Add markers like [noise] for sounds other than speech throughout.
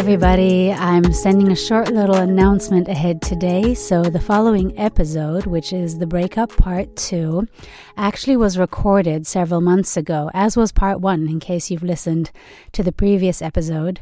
everybody. I'm sending a short little announcement ahead today. So, the following episode, which is the breakup part two, actually was recorded several months ago, as was part one, in case you've listened to the previous episode.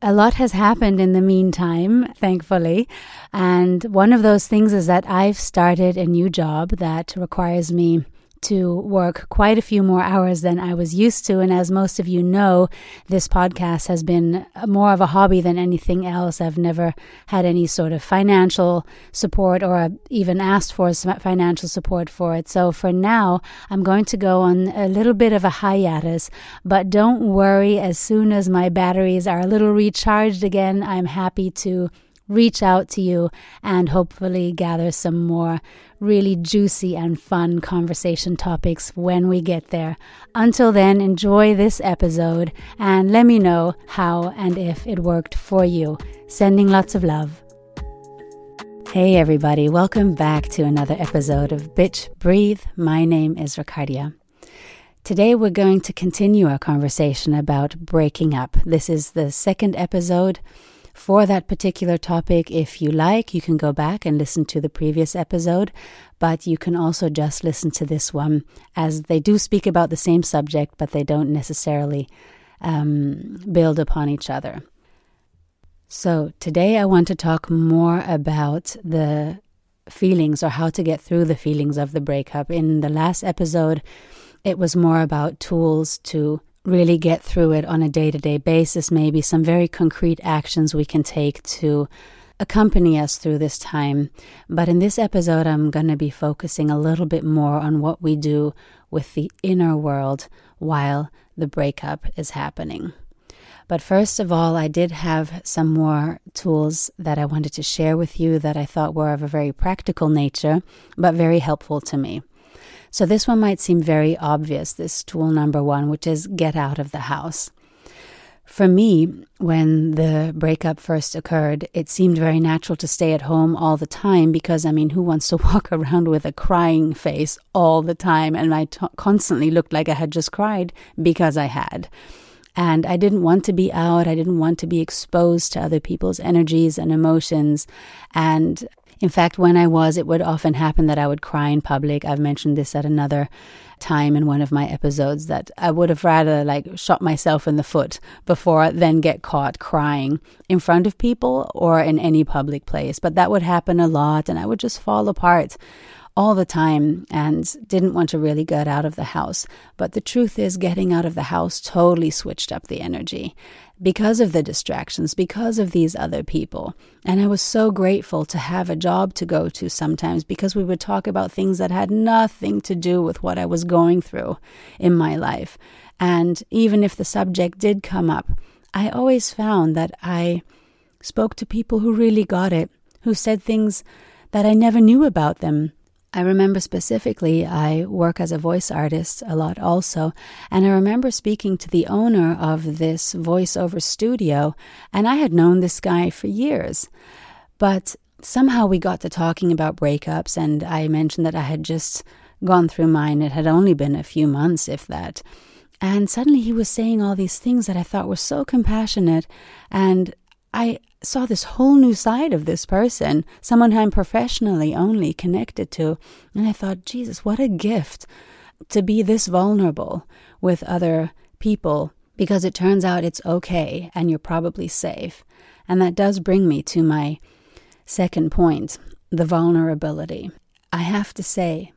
A lot has happened in the meantime, thankfully. And one of those things is that I've started a new job that requires me to work quite a few more hours than I was used to. And as most of you know, this podcast has been more of a hobby than anything else. I've never had any sort of financial support or even asked for financial support for it. So for now, I'm going to go on a little bit of a hiatus. But don't worry, as soon as my batteries are a little recharged again, I'm happy to reach out to you and hopefully gather some more really juicy and fun conversation topics when we get there. Until then, enjoy this episode and let me know how and if it worked for you. Sending lots of love. Hey, everybody, welcome back to another episode of Bitch Breathe. My name is Ricardia. Today, we're going to continue our conversation about breaking up. This is the second episode for that particular topic. If you like, you can go back and listen to the previous episode, but you can also just listen to this one as they do speak about the same subject, but they don't necessarily um, build upon each other. So, today I want to talk more about the feelings or how to get through the feelings of the breakup. In the last episode, it was more about tools to really get through it on a day to day basis, maybe some very concrete actions we can take to accompany us through this time. But in this episode, I'm going to be focusing a little bit more on what we do with the inner world while the breakup is happening. But first of all, I did have some more tools that I wanted to share with you that I thought were of a very practical nature, but very helpful to me. So this one might seem very obvious, this tool number one, which is get out of the house. For me, when the breakup first occurred, it seemed very natural to stay at home all the time because, I mean, who wants to [laughs] walk around with a crying face all the time? And I t- constantly looked like I had just cried because I had. And I didn't want to be out. I didn't want to be exposed to other people's energies and emotions. And in fact, when I was, it would often happen that I would cry in public. I've mentioned this at another time in one of my episodes that I would have rather like shot myself in the foot before then get caught crying in front of people or in any public place. But that would happen a lot and I would just fall apart all the time and didn't want to really get out of the house. But the truth is, getting out of the house totally switched up the energy because of the distractions, because of these other people. And I was so grateful to have a job to go to sometimes because we would talk about things that had nothing to do with what I was going through in my life. And even if the subject did come up, I always found that I spoke to people who really got it, who said things that I never knew about them I remember specifically, I work as a voice artist a lot also, and I remember speaking to the owner of this voiceover studio, and I had known this guy for years. But somehow we got to talking about breakups, and I mentioned that I had just gone through mine. It had only been a few months, if that. And suddenly he was saying all these things that I thought were so compassionate, and I saw this whole new side of this person, someone I'm professionally only connected to. And I thought, Jesus, what a gift to be this vulnerable with other people because it turns out it's okay and you're probably safe. And that does bring me to my second point the vulnerability. I have to say,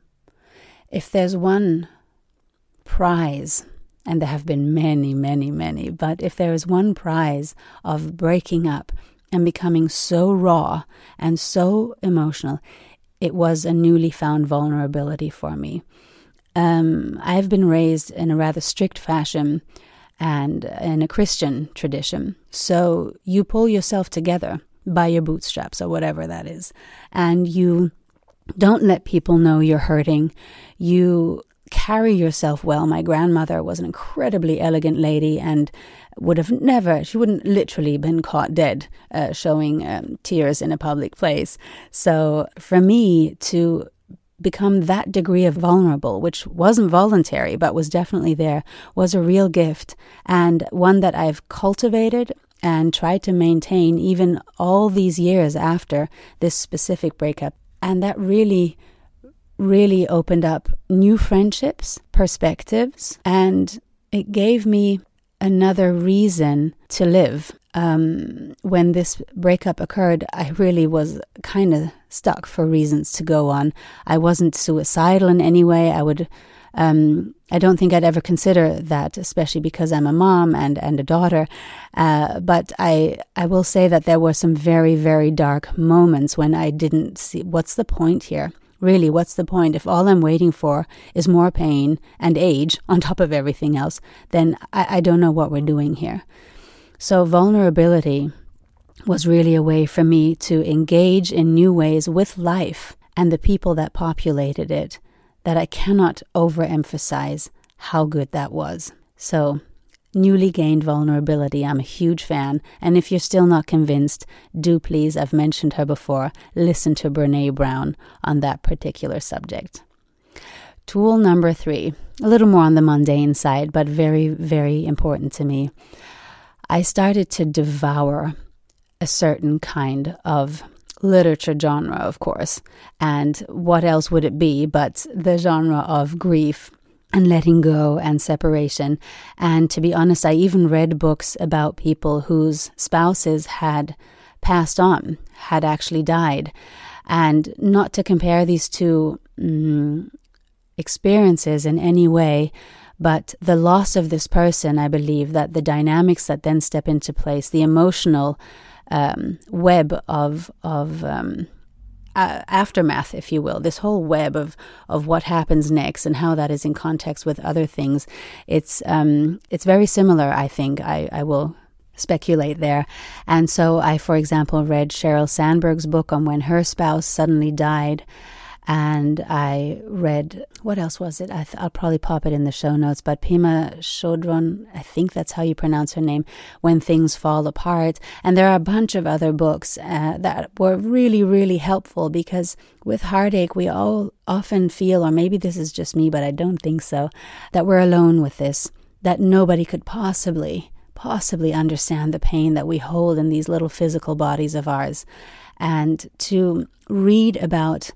if there's one prize and there have been many, many, many, but if there is one prize of breaking up and becoming so raw and so emotional, it was a newly found vulnerability for me. Um, I've been raised in a rather strict fashion and in a Christian tradition. So you pull yourself together by your bootstraps or whatever that is, and you don't let people know you're hurting. You carry yourself well. My grandmother was an incredibly elegant lady and would have never, she wouldn't literally been caught dead uh, showing um, tears in a public place. So for me to become that degree of vulnerable, which wasn't voluntary but was definitely there, was a real gift and one that I've cultivated and tried to maintain even all these years after this specific breakup. And that really, really opened up new friendships, perspectives, and it gave me another reason to live. Um, when this breakup occurred, I really was kind of stuck for reasons to go on. I wasn't suicidal in any way. I would um, I don't think I'd ever consider that, especially because I'm a mom and, and a daughter. Uh, but I I will say that there were some very very dark moments when I didn't see what's the point here. Really, what's the point? If all I'm waiting for is more pain and age [laughs] on top of everything else, then I, I don't know what we're doing here. So, vulnerability was really a way for me to engage in new ways with life and the people that populated it that I cannot overemphasize how good that was. So, newly gained vulnerability, I'm a huge fan. And if you're still not convinced, do please, I've mentioned her before, listen to Brene Brown on that particular subject. Tool number three, a little more on the mundane side, but very, very important to me. I started to devour a certain kind of literature genre, of course. And what else would it be but the genre of grief and letting go and separation? And to be honest, I even read books about people whose spouses had passed on, had actually died. And not to compare these two mm, experiences in any way, but the loss of this person, I believe that the dynamics that then step into place, the emotional um, web of of um, uh, aftermath, if you will, this whole web of of what happens next and how that is in context with other things. It's um, it's very similar. I think I, I will speculate there. And so I, for example, read Sheryl Sandberg's book on when her spouse suddenly died and I read what else was it? I will probably pop it in the show notes. But Pema Chodron, I think that's how you pronounce her name. When things fall apart, and there are a bunch of other books uh, that were really, really helpful because with heartache, we all often feel, or maybe this is just me, but I don't think so, that we're alone with this. That nobody could possibly, possibly understand the pain that we hold in these little physical bodies of ours. And to read about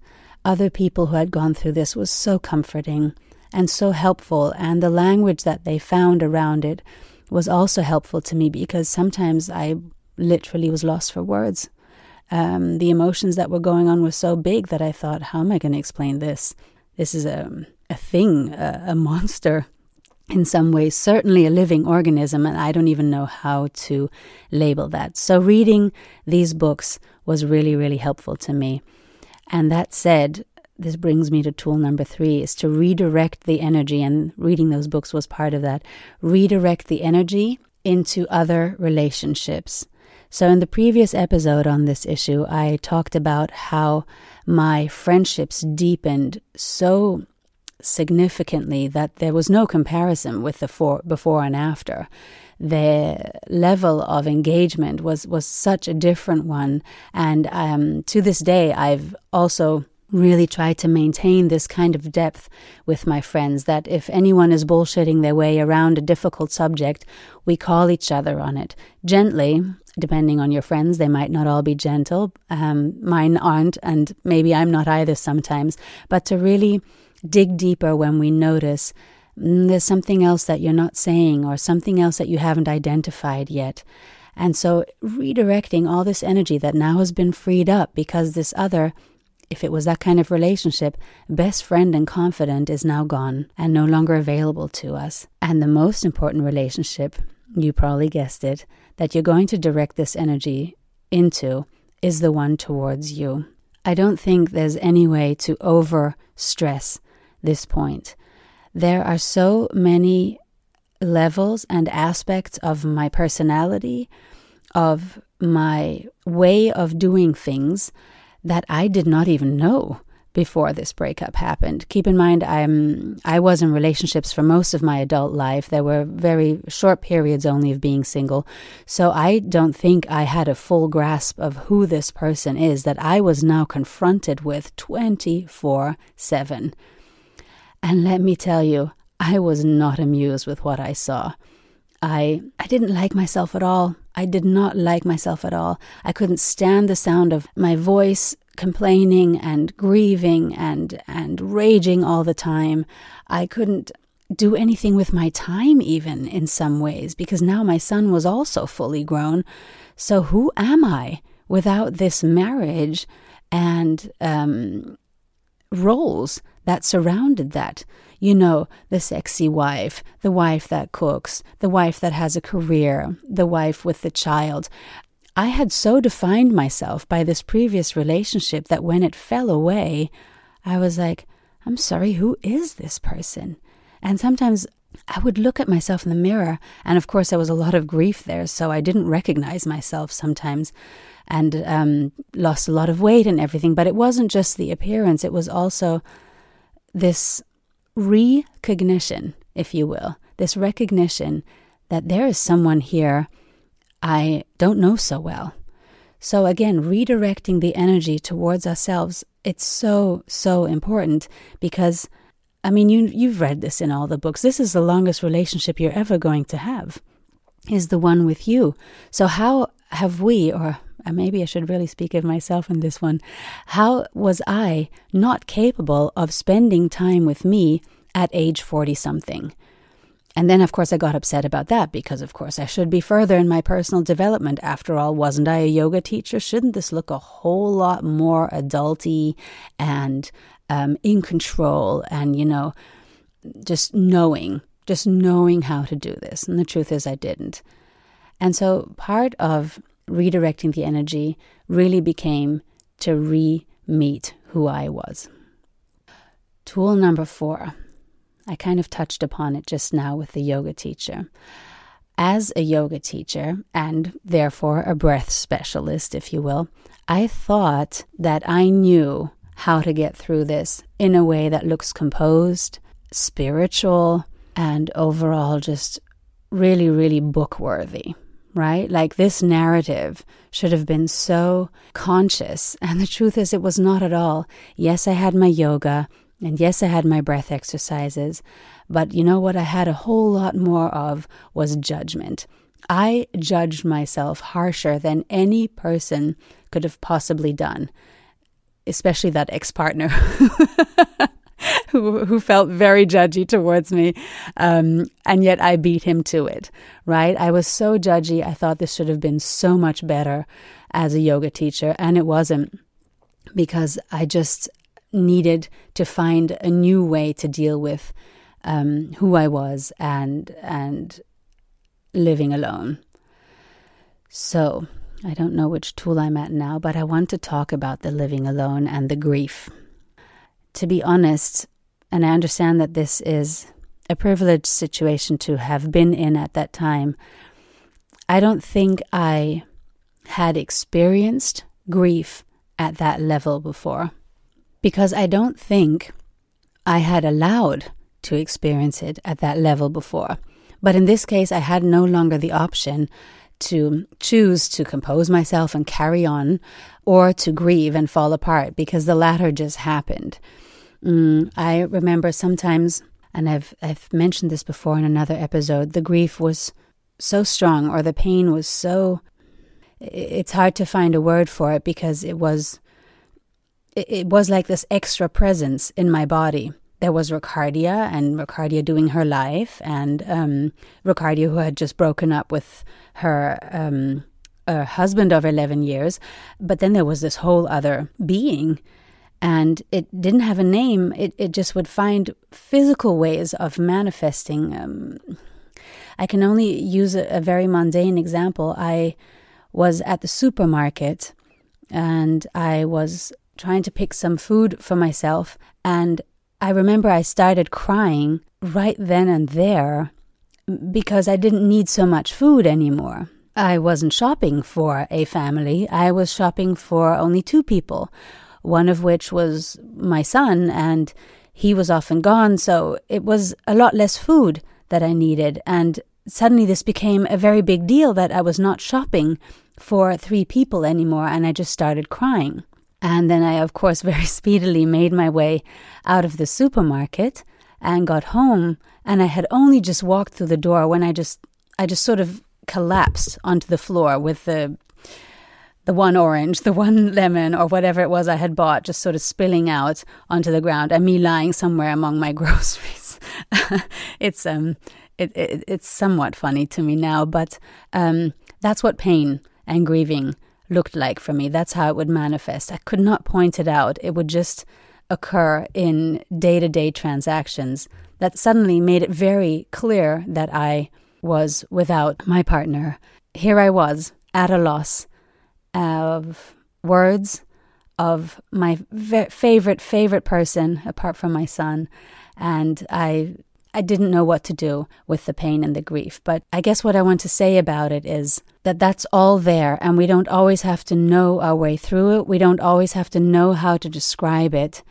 other people who had gone through this was so comforting and so helpful, and the language that they found around it was also helpful to me because sometimes I literally was lost for words. Um, the emotions that were going on were so big that I thought, how am I going to explain this? This is a, a thing, a, a monster in some ways, certainly a living organism, and I don't even know how to label that. So, reading these books was really, really helpful to me. And that said, this brings me to tool number three is to redirect the energy, and reading those books was part of that. Redirect the energy into other relationships. So, in the previous episode on this issue, I talked about how my friendships deepened so significantly that there was no comparison with the for, before and after the level of engagement was was such a different one. And um, to this day, I've also really tried to maintain this kind of depth with my friends that if anyone is bullshitting their way around a difficult subject, we call each other on it gently. Depending on your friends, they might not all be gentle. Um, mine aren't, and maybe I'm not either sometimes. But to really dig deeper when we notice Mm, there's something else that you're not saying or something else that you haven't identified yet. And so redirecting all this energy that now has been freed up because this other, if it was that kind of relationship, best friend and confidant is now gone and no longer available to us. And the most important relationship, you probably guessed it, that you're going to direct this energy into is the one towards you. I don't think there's any way to over stress this point. There are so many levels and aspects of my personality, of my way of doing things that I did not even know before this breakup happened. Keep in mind I'm I was in relationships for most of my adult life. There were very short periods only of being single. So I don't think I had a full grasp of who this person is that I was now confronted with 24/7. And let me tell you, I was not amused with what I saw. I I didn't like myself at all. I did not like myself at all. I couldn't stand the sound of my voice complaining and grieving and and raging all the time. I couldn't do anything with my time even in some ways because now my son was also fully grown. So who am I without this marriage and um, roles that surrounded that? You know, the sexy wife, the wife that cooks, the wife that has a career, the wife with the child. I had so defined myself by this previous relationship that when it fell away, I was like, I'm sorry, who is this person? And sometimes I would look at myself in the mirror, and of course, there was a lot of grief there, so I didn't recognize myself sometimes and um, lost a lot of weight and everything. But it wasn't just the appearance, it was also this recognition, if you will, this recognition that there is someone here I don't know so well. So again, redirecting the energy towards ourselves, it's so, so important because I mean you you've read this in all the books. This is the longest relationship you're ever going to have is the one with you. So how have we or maybe I should really speak of myself in this one. How was I not capable of spending time with me at age 40 something? And then, of course, I got upset about that because, of course, I should be further in my personal development. After all, wasn't I a yoga teacher? Shouldn't this look a whole lot more adulty and um, in control and, you know, just knowing, just knowing how to do this? And the truth is, I didn't. And so part of redirecting the energy really became to re meet who I was. Tool number four I kind of touched upon it just now with the yoga teacher. As a yoga teacher, and therefore a breath specialist, if you will, I thought that I knew how to get through this in a way that looks composed, spiritual, and overall just really, really book worthy, right? Like this narrative should have been so conscious. [laughs] And the truth is, it was not at all. Yes, I had my yoga. And yes, I had my breath exercises, but you know what I had a whole lot more of was judgment. I judged myself harsher than any person could have possibly done, especially that ex partner [laughs] [laughs] who, who felt very judgy towards me. Um, and yet I beat him to it, right? I was so judgy. I thought this should have been so much better as a yoga teacher, and it wasn't because I just needed to find a new way to deal with um, who I was and and living alone. So I don't know which tool I'm at now, but I want to talk about the living alone and the grief. To be honest, and I understand that this is a privileged situation to have been in at that time, I don't think I had experienced grief at that level before because I don't think I had allowed to experience it at that level before. But in this case, I had no longer the option to choose to compose myself and carry on or to grieve and fall apart because the latter just happened. Mm, I remember sometimes, and I've, I've mentioned this before in another episode, the grief was so strong or the pain was so. It's hard to find a word for it because it was it, was like this extra presence in my body. There was Ricardia and Ricardia doing her life, and um, Ricardia who had just broken up with her um, husband of 11 years. But then there was this whole other being, and it didn't have a name. It, it just would find physical ways of manifesting. Um, I can only use a, a very mundane example. I was at the supermarket and I was trying to pick some food for myself. And I remember I started crying right then and there because I didn't need so much food anymore. I wasn't shopping for a family, I was shopping for only two people, one of which was my son, and he was often gone, so it was a lot less food that I needed. And suddenly this became a very big deal that I was not shopping for three people anymore, and I just started crying. And then I, of course, [laughs] very speedily made my way out of the supermarket and got home. And I had only just walked through the door when I just, I just sort of collapsed onto the floor with the the one orange, the one [laughs] lemon, or whatever it was I had bought, just sort of spilling out onto the ground, and me lying somewhere among my [laughs] groceries. [laughs] it's um, it, it, it's somewhat funny to me now, but um, that's what pain and grieving looked like for me. That's how it would manifest. I could not point it out. It would just occur in day to day transactions that suddenly made it very clear that I was without my partner. Here I was at a loss of words of my v- favorite favorite person apart from my son and I I didn't know what to do with the pain and the grief. But I guess what I want to say about it is that that's all there, and we don't always have to know our way through it. We don't always have to know how to describe it.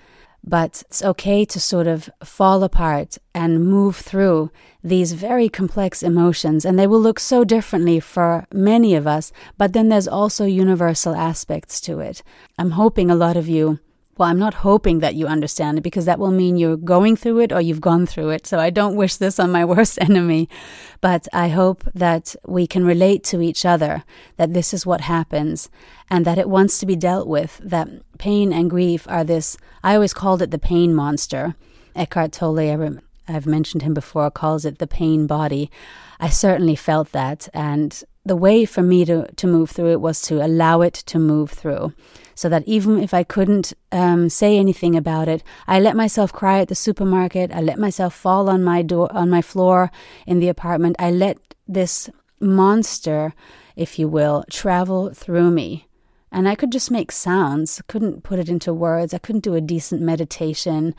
But it's okay to sort of fall apart and move through these very complex emotions. And they will look so differently for many of us, but then there's also universal aspects to it. I'm hoping a lot of you well, I'm not hoping that you understand it because that will mean you're going through it or you've gone through it. So I don't wish this on my [laughs] worst enemy. But I hope that we can relate to each other, that this is what happens and that it wants to be dealt with, that pain and grief are this, I always called it the pain monster. Eckhart Tolle, I've mentioned him before, calls it the pain body. I certainly felt that. And the way for me to, to move through it was to allow it to move through so that even if I couldn't um, say anything about it, I let myself cry at the supermarket. I let myself fall on my door, on my floor in the apartment. I let this monster, if you will, travel through me. And I could just make sounds, couldn't put it into words. I couldn't do a decent meditation.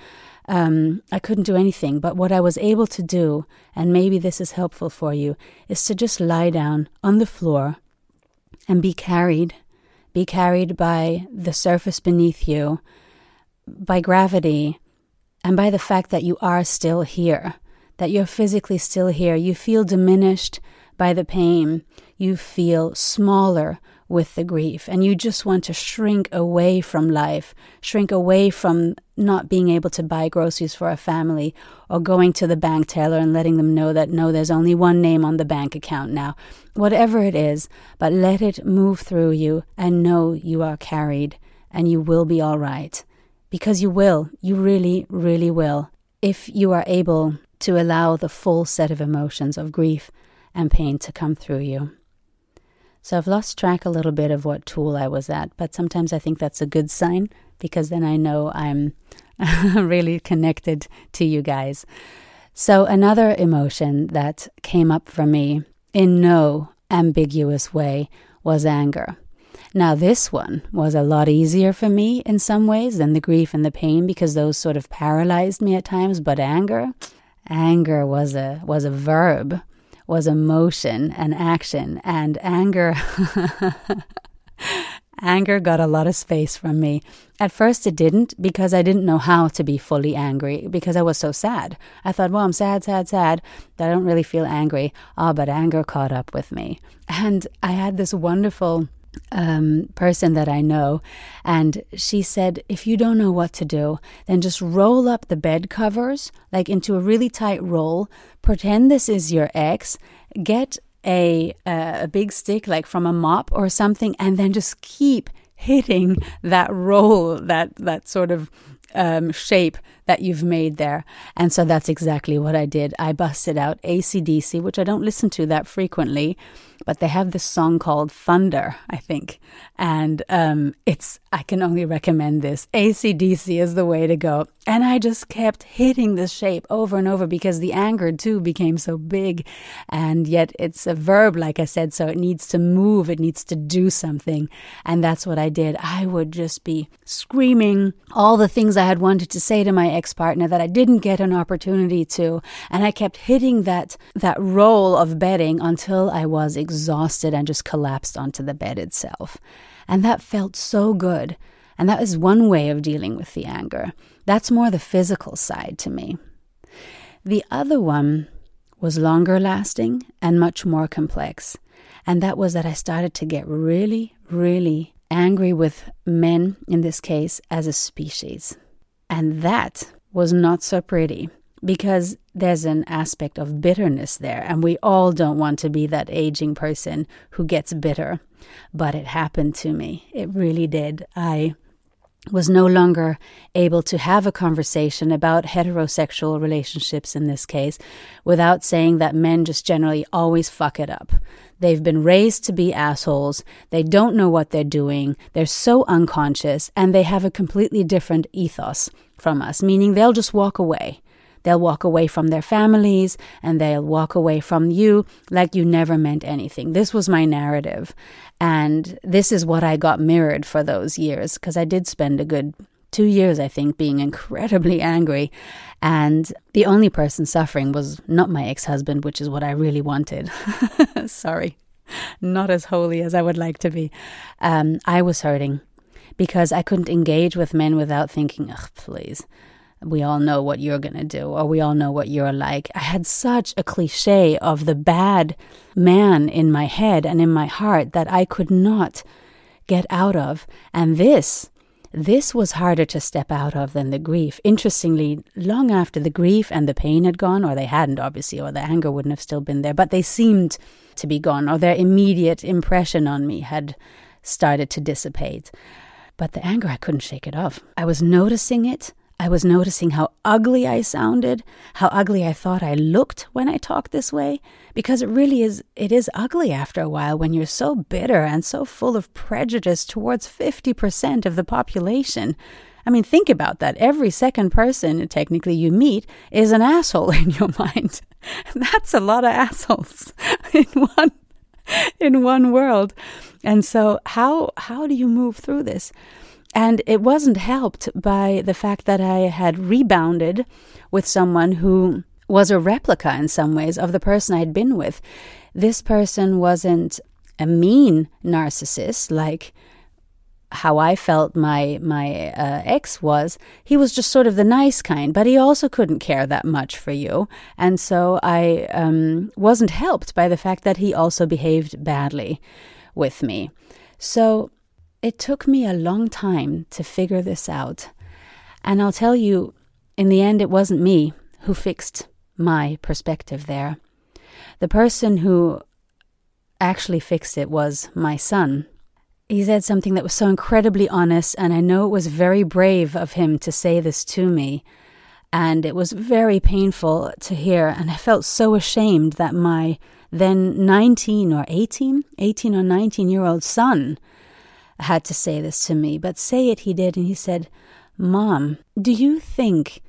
Um, I couldn't do anything. But what I was able to do, and maybe this is helpful for you, is to just lie down on the floor and be carried be carried by the surface beneath you, by gravity, and by the fact that you are still here, that you're physically still here. You feel diminished by the pain. You feel smaller with the grief, and you just want to shrink away from life, shrink away from not being able to buy groceries for a family, or going to the bank teller and letting them know that no, there's only one name on the bank account now. Whatever it is, but let it move through you and know you are carried and you will be all right. Because you will, you really, really will, if you are able to allow the full set of emotions of grief and pain to come through you. So I've lost track a little bit of what tool I was at, but sometimes I think that's a good sign because then I know I'm [laughs] really connected to you guys. So, another emotion that came up for me in no ambiguous way was anger. Now, this one was a lot easier for me in some ways than the grief and the pain because those sort of paralyzed me at times, but anger, anger was a was a verb was emotion and action, and anger. [laughs] anger got a lot of space from me. At first, it didn't because I didn't know how to be fully angry because I was so sad. I thought, well, I'm sad, sad, sad, that I don't really feel angry. Ah, oh, but anger caught up with me. And I had this wonderful um, person that I know, and she said, if you don't know what to do, then just roll up the bed covers like into a really tight roll, pretend this is your ex, get a uh, a big stick like from a mop or something, and then just keep hitting that roll, that that sort of um, shape that you've made there. And so that's exactly what I did. I busted out ACDC, which I don't listen to that frequently, but they have this song called Thunder, I think. And um, it's, I can only recommend this. ACDC is the way to go. And I just kept hitting this shape over and over because the anger too became so big. And yet it's a verb, like I said, so it needs to move, it needs to do something. And that's what I did. I would just be screaming all the things I had wanted to say to my ex partner that I didn't get an opportunity to. And I kept hitting that, that roll of bedding until I was exhausted and just collapsed onto the bed itself. And that felt so good. And that is one way of dealing with the anger. That's more the physical side to me. The other one was longer lasting and much more complex. And that was that I started to get really, really angry with men, in this case, as a species. And that was not so pretty because there's an aspect of bitterness there, and we all don't want to be that aging person who gets bitter. But it happened to me. It really did. I was no longer able to have a conversation about heterosexual relationships in this case without saying that men just generally always fuck it up. They've been raised to be assholes. They don't know what they're doing. They're so unconscious and they have a completely different ethos from us, meaning they'll just walk away. They'll walk away from their families and they'll walk away from you like you never meant anything. This was my narrative. And this is what I got mirrored for those years because I did spend a good two years, I think, being incredibly [laughs] angry. And the only person suffering was not my ex husband, which is what I really wanted. [laughs] Sorry, not as holy as I would like to be. Um, I was hurting because I couldn't engage with men without thinking, ugh, please we all know what you're going to do, or we all know what you're like. I had such a cliche of the bad man in my head and in my heart that I could not get out of. And this, this was harder to step out of than the grief. Interestingly, long after the grief and the pain had gone, or they hadn't, obviously, or the anger wouldn't have still been there, but they seemed to be gone, or their immediate impression on me had started to dissipate. But the anger, I couldn't shake it off. I was noticing it. I was noticing how ugly I sounded, how ugly I thought I looked when I talked this way, because it really is it is ugly after a while when you're so bitter and so full of prejudice towards 50% of the population. I mean, think about that. Every second person technically you meet is an asshole [laughs] in your mind. [laughs] That's a lot of assholes [laughs] in one in one world. And so how how do you move through this? And it wasn't helped by the fact that I had rebounded with someone who was a replica in some ways of the person I had been with. This person wasn't a mean narcissist like how I felt my my uh, ex was. He was just sort of the nice kind, but he also couldn't care that much for you, and so I um, wasn't helped by the fact that he also behaved badly with me. So it took me a long time to figure this out. And I'll tell you, in the end, it wasn't me who fixed my perspective there. The person who actually fixed it was my son. He said something that was so incredibly honest, and I know it was very brave of him to say this to me. And it was very painful to hear, and I felt so ashamed that my then 19 or 18, 18 or 19 year old son had to say this to me, but say it he did, and he said, Mom, do you think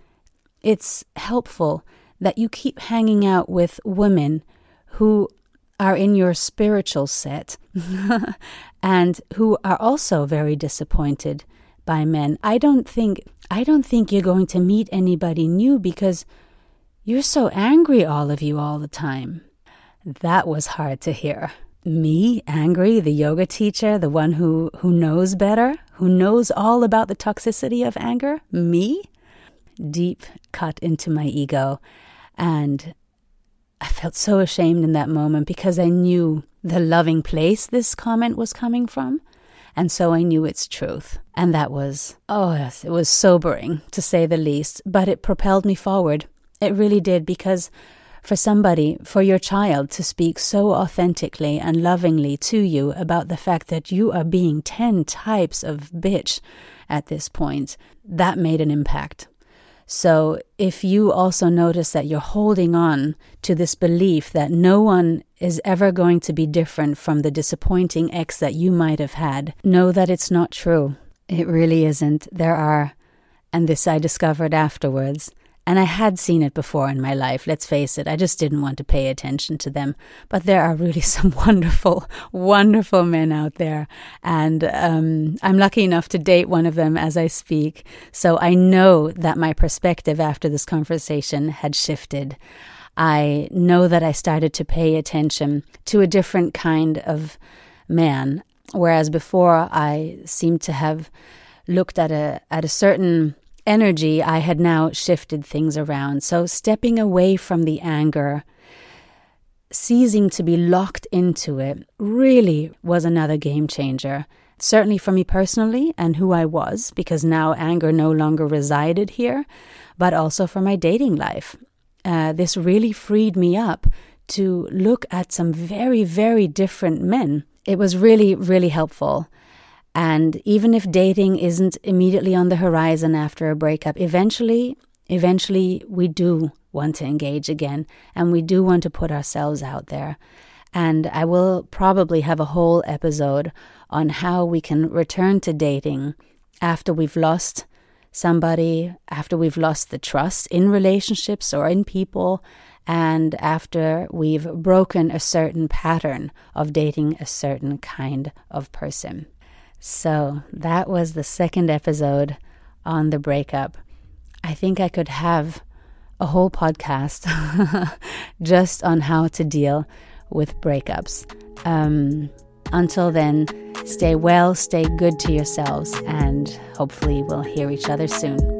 it's helpful that you keep hanging out with women who are in your spiritual set [laughs] and who are also very disappointed by men? I don't think I don't think you're going to meet anybody new because you're so angry all of you all the time. That was hard to hear me angry the yoga teacher the one who who knows better who knows all about the toxicity of anger me deep cut into my ego. And i felt so ashamed in that moment because i knew the loving place this comment was coming from. And so i knew its truth. And that was oh yes it was sobering to say the least. But it propelled me forward. It really did because for somebody, for your child to speak so authentically and lovingly to you about the fact that you are being 10 types of bitch at this point, that made an impact. So, if you also notice that you're holding on to this belief that no one is ever going to be different from the disappointing ex that you might have had, know that it's not true. It really isn't. There are, and this I discovered afterwards, and I had seen it before in my life, let's face it, I just didn't want to pay attention to them. But there are really [laughs] some wonderful, wonderful men out there. And um, I'm lucky enough to date one of them as I speak. So I know that my perspective after this conversation had shifted. I know that I started to pay attention to a different kind of man, whereas before I seemed to have looked at a at a certain energy, I had now shifted things around. So stepping away from the anger, ceasing to be locked into it, really was another game changer. Certainly for me personally and who I was, because now anger no longer resided here, but also for my dating life. Uh, this really freed me up to look at some very, very different men. It was really, really helpful. And even if dating isn't immediately on the horizon after a breakup, eventually, eventually we do want to engage again and we do want to put ourselves out there. And I will probably have a whole episode on how we can return to dating after we've lost somebody, after we've lost the trust in relationships or in people, and after we've broken a certain pattern of dating a certain kind of person. So that was the second episode on the breakup. I think I could have a whole podcast [laughs] just on how to deal with breakups. Um, until then, stay well, stay good to yourselves, and hopefully, we'll hear each other soon.